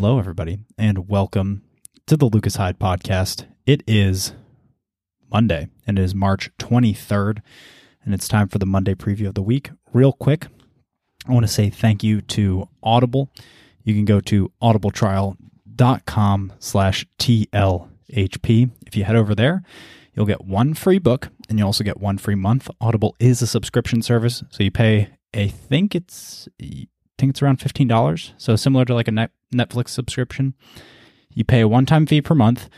Hello, everybody, and welcome to the Lucas Heyde podcast. It is Monday, and it is March 23rd, and it's time for the Monday preview of the week. Real quick, I want to say thank you to Audible. You can go to audibletrial.com slash TLHP. If you head over there, you'll get one free book, and you also get one free month. Audible is a subscription service, so you pay, I think it's I think it's around $15. So similar to like a net Netflix subscription. You pay a one time fee per month,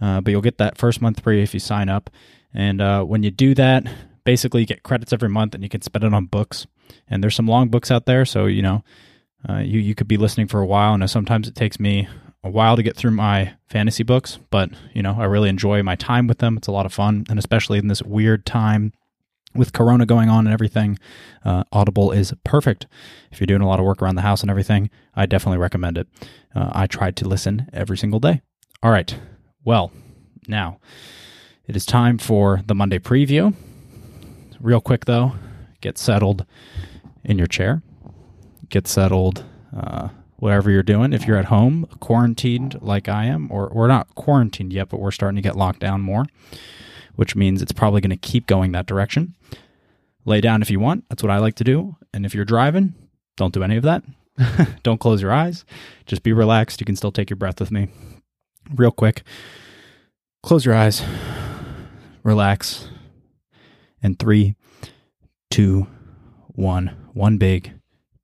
uh, but you'll get that first month free if you sign up. And uh, when you do that, basically you get credits every month and you can spend it on books. And there's some long books out there. So, you know, uh, you, you could be listening for a while. And sometimes it takes me a while to get through my fantasy books, but, you know, I really enjoy my time with them. It's a lot of fun. And especially in this weird time with Corona going on and everything, uh, Audible is perfect. If you're doing a lot of work around the house and everything, I definitely recommend it. Uh, I try to listen every single day. All right. Well, now it is time for the Monday preview. Real quick, though, get settled in your chair, get settled. Uh, whatever you're doing. If you're at home, quarantined like I am, or we're not quarantined yet, but we're starting to get locked down more which means it's probably going to keep going that direction. Lay down if you want. That's what I like to do. And if you're driving, don't do any of that. don't close your eyes. Just be relaxed. You can still take your breath with me. Real quick, close your eyes, relax. And three, two, one, one big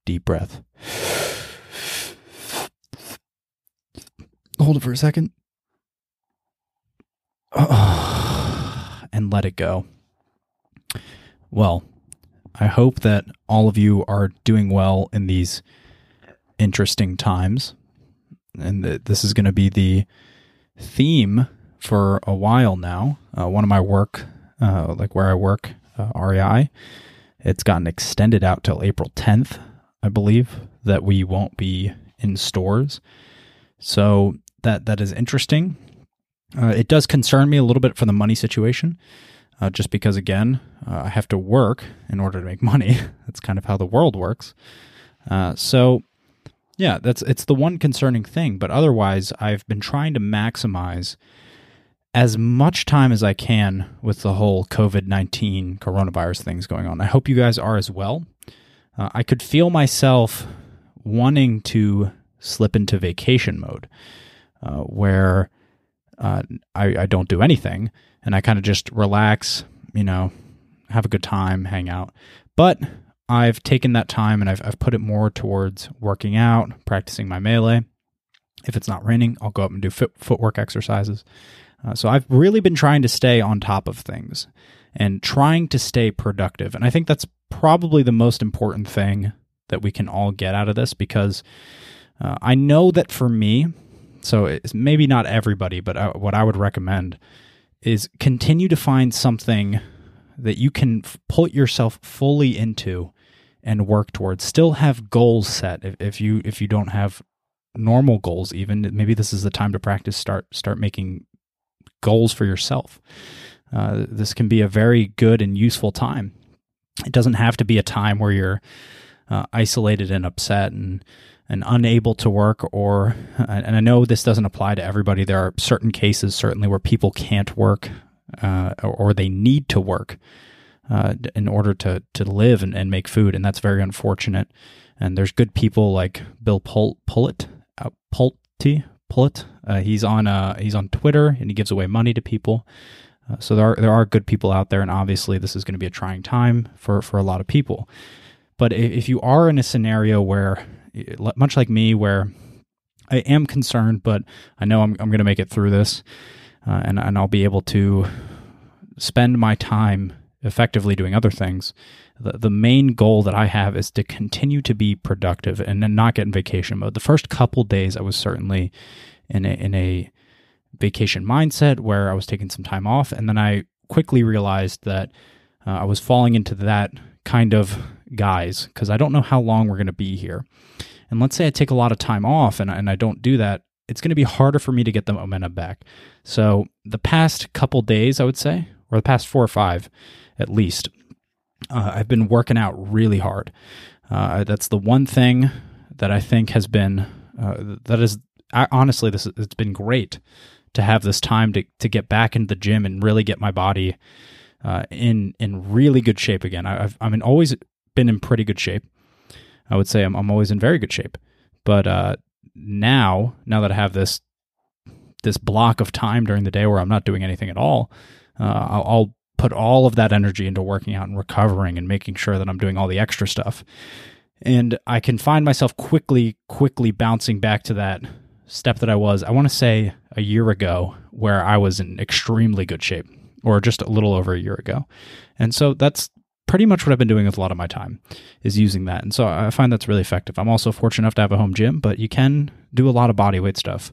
deep breath. Hold it for a second. Oh let it go. Well, I hope that all of you are doing well in these interesting times. And that this is going to be the theme for a while now. Uh, one of my work, uh, like where I work, uh, REI, it's gotten extended out till April 10th, I believe, that we won't be in stores. So that that is interesting. Uh, it does concern me a little bit for the money situation, uh, just because, again, uh, I have to work in order to make money. that's kind of how the world works. Uh, so, yeah, that's it's the one concerning thing. But otherwise, I've been trying to maximize as much time as I can with the whole COVID 19 coronavirus things going on. I hope you guys are as well. Uh, I could feel myself wanting to slip into vacation mode uh, where uh, I, I don't do anything and I kind of just relax, you know, have a good time, hang out. But I've taken that time and I've, I've put it more towards working out, practicing my melee. If it's not raining, I'll go up and do foot, footwork exercises. Uh, so I've really been trying to stay on top of things and trying to stay productive. And I think that's probably the most important thing that we can all get out of this because uh, I know that for me, so it's maybe not everybody, but I, what I would recommend is continue to find something that you can f- put yourself fully into and work towards. Still have goals set. If, if you if you don't have normal goals, even maybe this is the time to practice. Start start making goals for yourself. Uh, this can be a very good and useful time. It doesn't have to be a time where you're uh, isolated and upset and and unable to work or and i know this doesn't apply to everybody. There are certain cases certainly where people can't work uh, or they need to work uh, in order to to live and, and make food and that's very unfortunate. And there's good people like bill Pul- Pullet uh, Pulte Pullet uh, he's on uh, he's on Twitter and he gives away money to people. Uh, so there are there are good people out there and obviously this is going to be a trying time for for a lot of people. But if you are in a scenario where much like me, where I am concerned, but I know I'm, I'm going to make it through this, uh, and and I'll be able to spend my time effectively doing other things. The, the main goal that I have is to continue to be productive and not get in vacation mode. The first couple days, I was certainly in a, in a vacation mindset where I was taking some time off, and then I quickly realized that uh, I was falling into that kind of guys because I don't know how long we're going to be here. And let's say I take a lot of time off and, and I don't do that, it's going to be harder for me to get the momentum back. So the past couple days, I would say, or the past four or five at least, uh, I've been working out really hard. Uh, that's the one thing that I think has been uh, that is I, honestly, this it's been great to have this time to to get back into the gym and really get my body uh, in in really good shape again. I, I've I mean always been in pretty good shape. I would say I'm I'm always in very good shape, but uh, now now that I have this this block of time during the day where I'm not doing anything at all, uh, I'll, I'll put all of that energy into working out and recovering and making sure that I'm doing all the extra stuff. And I can find myself quickly, quickly bouncing back to that step that I was, I want to say a year ago, where I was in extremely good shape, or just a little over a year ago. And so that's pretty much what I've been doing with a lot of my time is using that. And so I find that's really effective. I'm also fortunate enough to have a home gym, but you can do a lot of body weight stuff.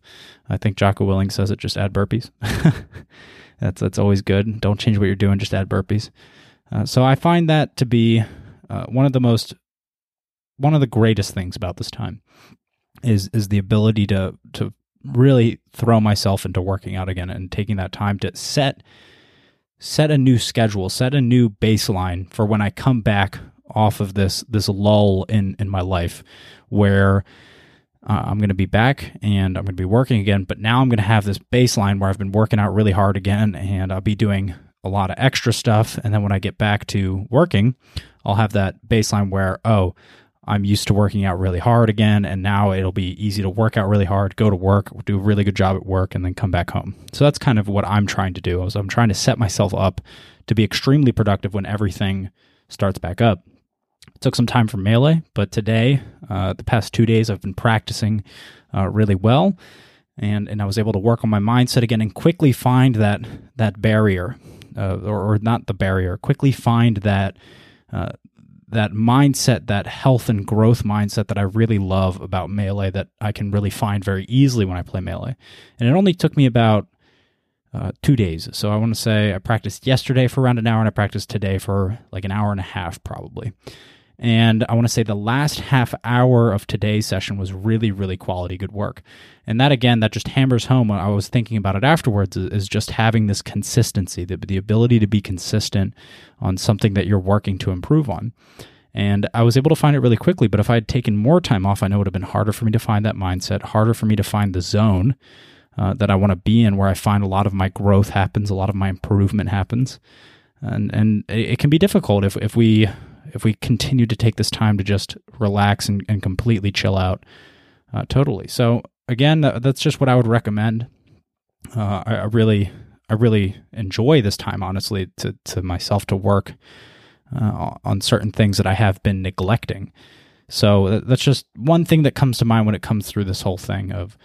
I think Jocko Willink says it just add burpees. that's that's always good. Don't change what you're doing, just add burpees. Uh, so I find that to be uh, one of the most one of the greatest things about this time is is the ability to to really throw myself into working out again and taking that time to set set a new schedule, set a new baseline for when I come back off of this this lull in in my life where uh, I'm going to be back and I'm going to be working again, but now I'm going to have this baseline where I've been working out really hard again and I'll be doing a lot of extra stuff. And then when I get back to working, I'll have that baseline where oh, I'm used to working out really hard again, and now it'll be easy to work out really hard, go to work, do a really good job at work, and then come back home. So that's kind of what I'm trying to do. I'm trying to set myself up to be extremely productive when everything starts back up. It took some time for melee, but today, uh, the past two days, I've been practicing uh, really well, and and I was able to work on my mindset again and quickly find that that barrier, uh, or, or, not the barrier, quickly find that uh, that mindset, that health and growth mindset that I really love about Melee that I can really find very easily when I play Melee. And it only took me about uh, two days. So I want to say I practiced yesterday for around an hour and I practiced today for like an hour and a half probably. And I want to say the last half hour of today's session was really, really quality good work. And that, again, that just hammers home when I was thinking about it afterwards is just having this consistency, the, the ability to be consistent on something that you're working to improve on. And I was able to find it really quickly, but if I had taken more time off, I know it would have been harder for me to find that mindset, harder for me to find the zone uh, that I want to be in, where I find a lot of my growth happens, a lot of my improvement happens. And, and it, it can be difficult if, if we if we continue to take this time to just relax and, and completely chill out uh, totally. So again, that's just what I would recommend. Uh, I, I, really, I really enjoy this time, honestly, to, to myself to work uh, on certain things that I have been neglecting. So that's just one thing that comes to mind when it comes through this whole thing of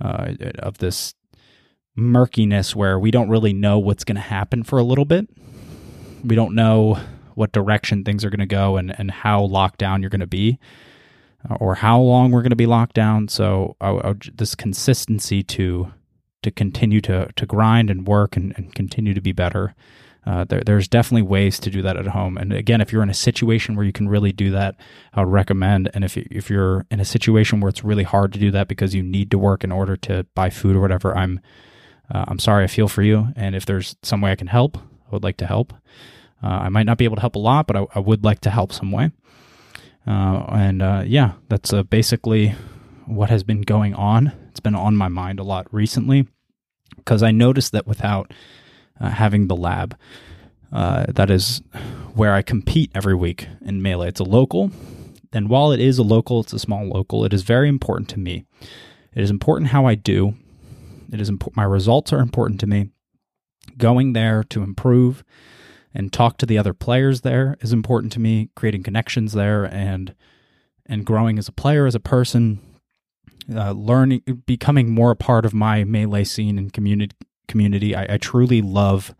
uh, of this murkiness where we don't really know what's going to happen for a little bit. We don't know what direction things are going to go and, and how locked down you're going to be or how long we're going to be locked down. So I, I, this consistency to to continue to to grind and work and, and continue to be better. Uh, there, there's definitely ways to do that at home. And again, if you're in a situation where you can really do that, I would recommend. And if if you're in a situation where it's really hard to do that because you need to work in order to buy food or whatever, I'm uh, I'm sorry. I feel for you. And if there's some way I can help, I would like to help. Uh, I might not be able to help a lot, but I, I would like to help some way. Uh, and uh, yeah, that's uh, basically what has been going on. It's been on my mind a lot recently because I noticed that without uh, having the lab, that is where I compete every week in Melee. It's a local, and while it is a local, it's a small local, it is very important to me. It is important how I do. It is my results are important to me. Going there to improve and talk to the other players there is important to me creating connections there and and growing as a player as a person uh, learning becoming more a part of my melee scene and community community I, I truly love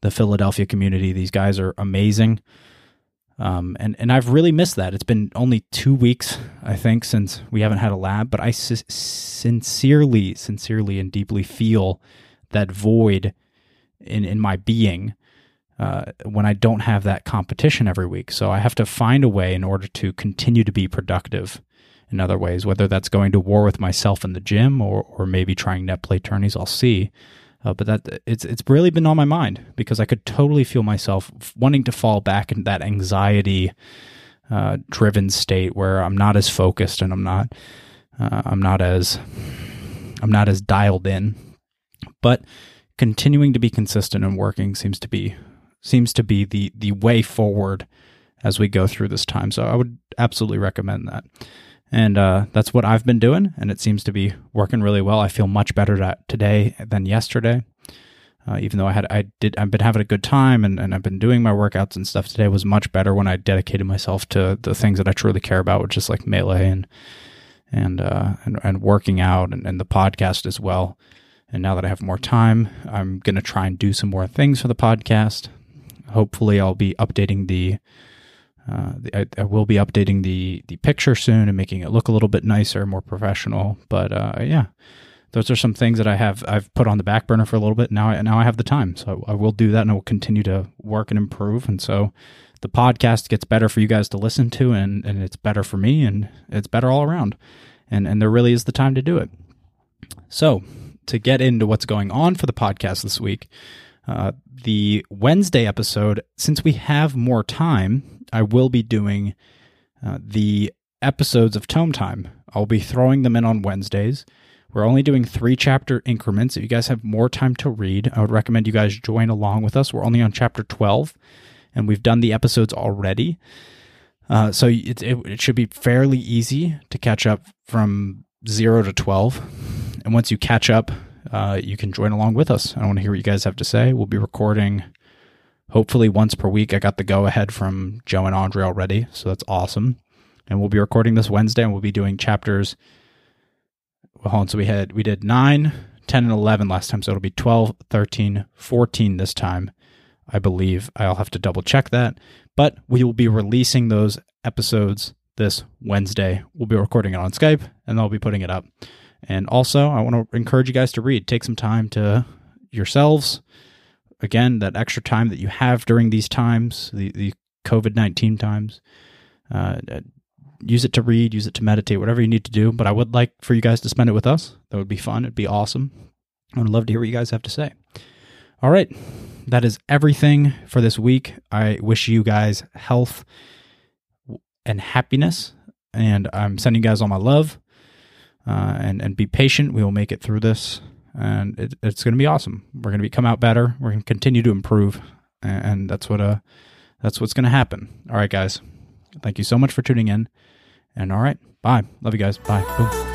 the philadelphia community these guys are amazing um, and and I've really missed that. It's been only two weeks, I think, since we haven't had a lab. But I sincerely, sincerely, and deeply feel that void in in my being uh, when I don't have that competition every week. So I have to find a way in order to continue to be productive in other ways, whether that's going to war with myself in the gym or, or maybe trying net play tourneys, I'll see. Uh, but that it's it's really been on my mind because I could totally feel myself wanting to fall back into that anxiety uh, driven state where I'm not as focused and I'm not uh, I'm not as I'm not as dialed in, but continuing to be consistent and working seems to be seems to be the the way forward as we go through this time. So I would absolutely recommend that. And uh, that's what I've been doing, and it seems to be working really well. I feel much better today than yesterday. Uh, even though I had, I did, I've been having a good time, and, and I've been doing my workouts and stuff. Today was much better when I dedicated myself to the things that I truly care about, which is like melee and and uh, and, and working out and, and the podcast as well. And now that I have more time, I'm gonna try and do some more things for the podcast. Hopefully, I'll be updating the uh, I, I, will be updating the the picture soon and making it look a little bit nicer, more professional. But uh, yeah, those are some things that I have I've put on the back burner for a little bit. Now I, now I have the time, so I, I will do that, and I will continue to work and improve. And so the podcast gets better for you guys to listen to, and and it's better for me, and it's better all around. And and there really is the time to do it. So to get into what's going on for the podcast this week. Uh, the Wednesday episode, since we have more time, I will be doing uh, the episodes of Tome Time. I'll be throwing them in on Wednesdays. We're only doing three chapter increments. If you guys have more time to read, I would recommend you guys join along with us. We're only on chapter 12, and we've done the episodes already. Uh, so it, it, it should be fairly easy to catch up from 0 to 12. And once you catch up, uh, you can join along with us. I want to hear what you guys have to say. We'll be recording hopefully once per week. I got the go ahead from Joe and Andre already, so that's awesome. And we'll be recording this Wednesday, and we'll be doing chapters. Well, hold on. So we had we did 9, 10, and 11 last time, so it'll be 12, 13, 14 this time. I believe I'll have to double check that, but we will be releasing those episodes this Wednesday. We'll be recording it on Skype, and I'll be putting it up. And also, I want to encourage you guys to read. Take some time to yourselves. Again, that extra time that you have during these times, the, the COVID 19 times, uh, use it to read, use it to meditate, whatever you need to do. But I would like for you guys to spend it with us. That would be fun. It'd be awesome. I would love to hear what you guys have to say. All right. That is everything for this week. I wish you guys health and happiness. And I'm sending you guys all my love uh, and and be patient. We will make it through this, and it, it's going to be awesome. We're going to come out better. We're going to continue to improve, and, and that's what uh that's what's going to happen. All right, guys. Thank you so much for tuning in, and all right, bye. Love you guys. Bye. Boom.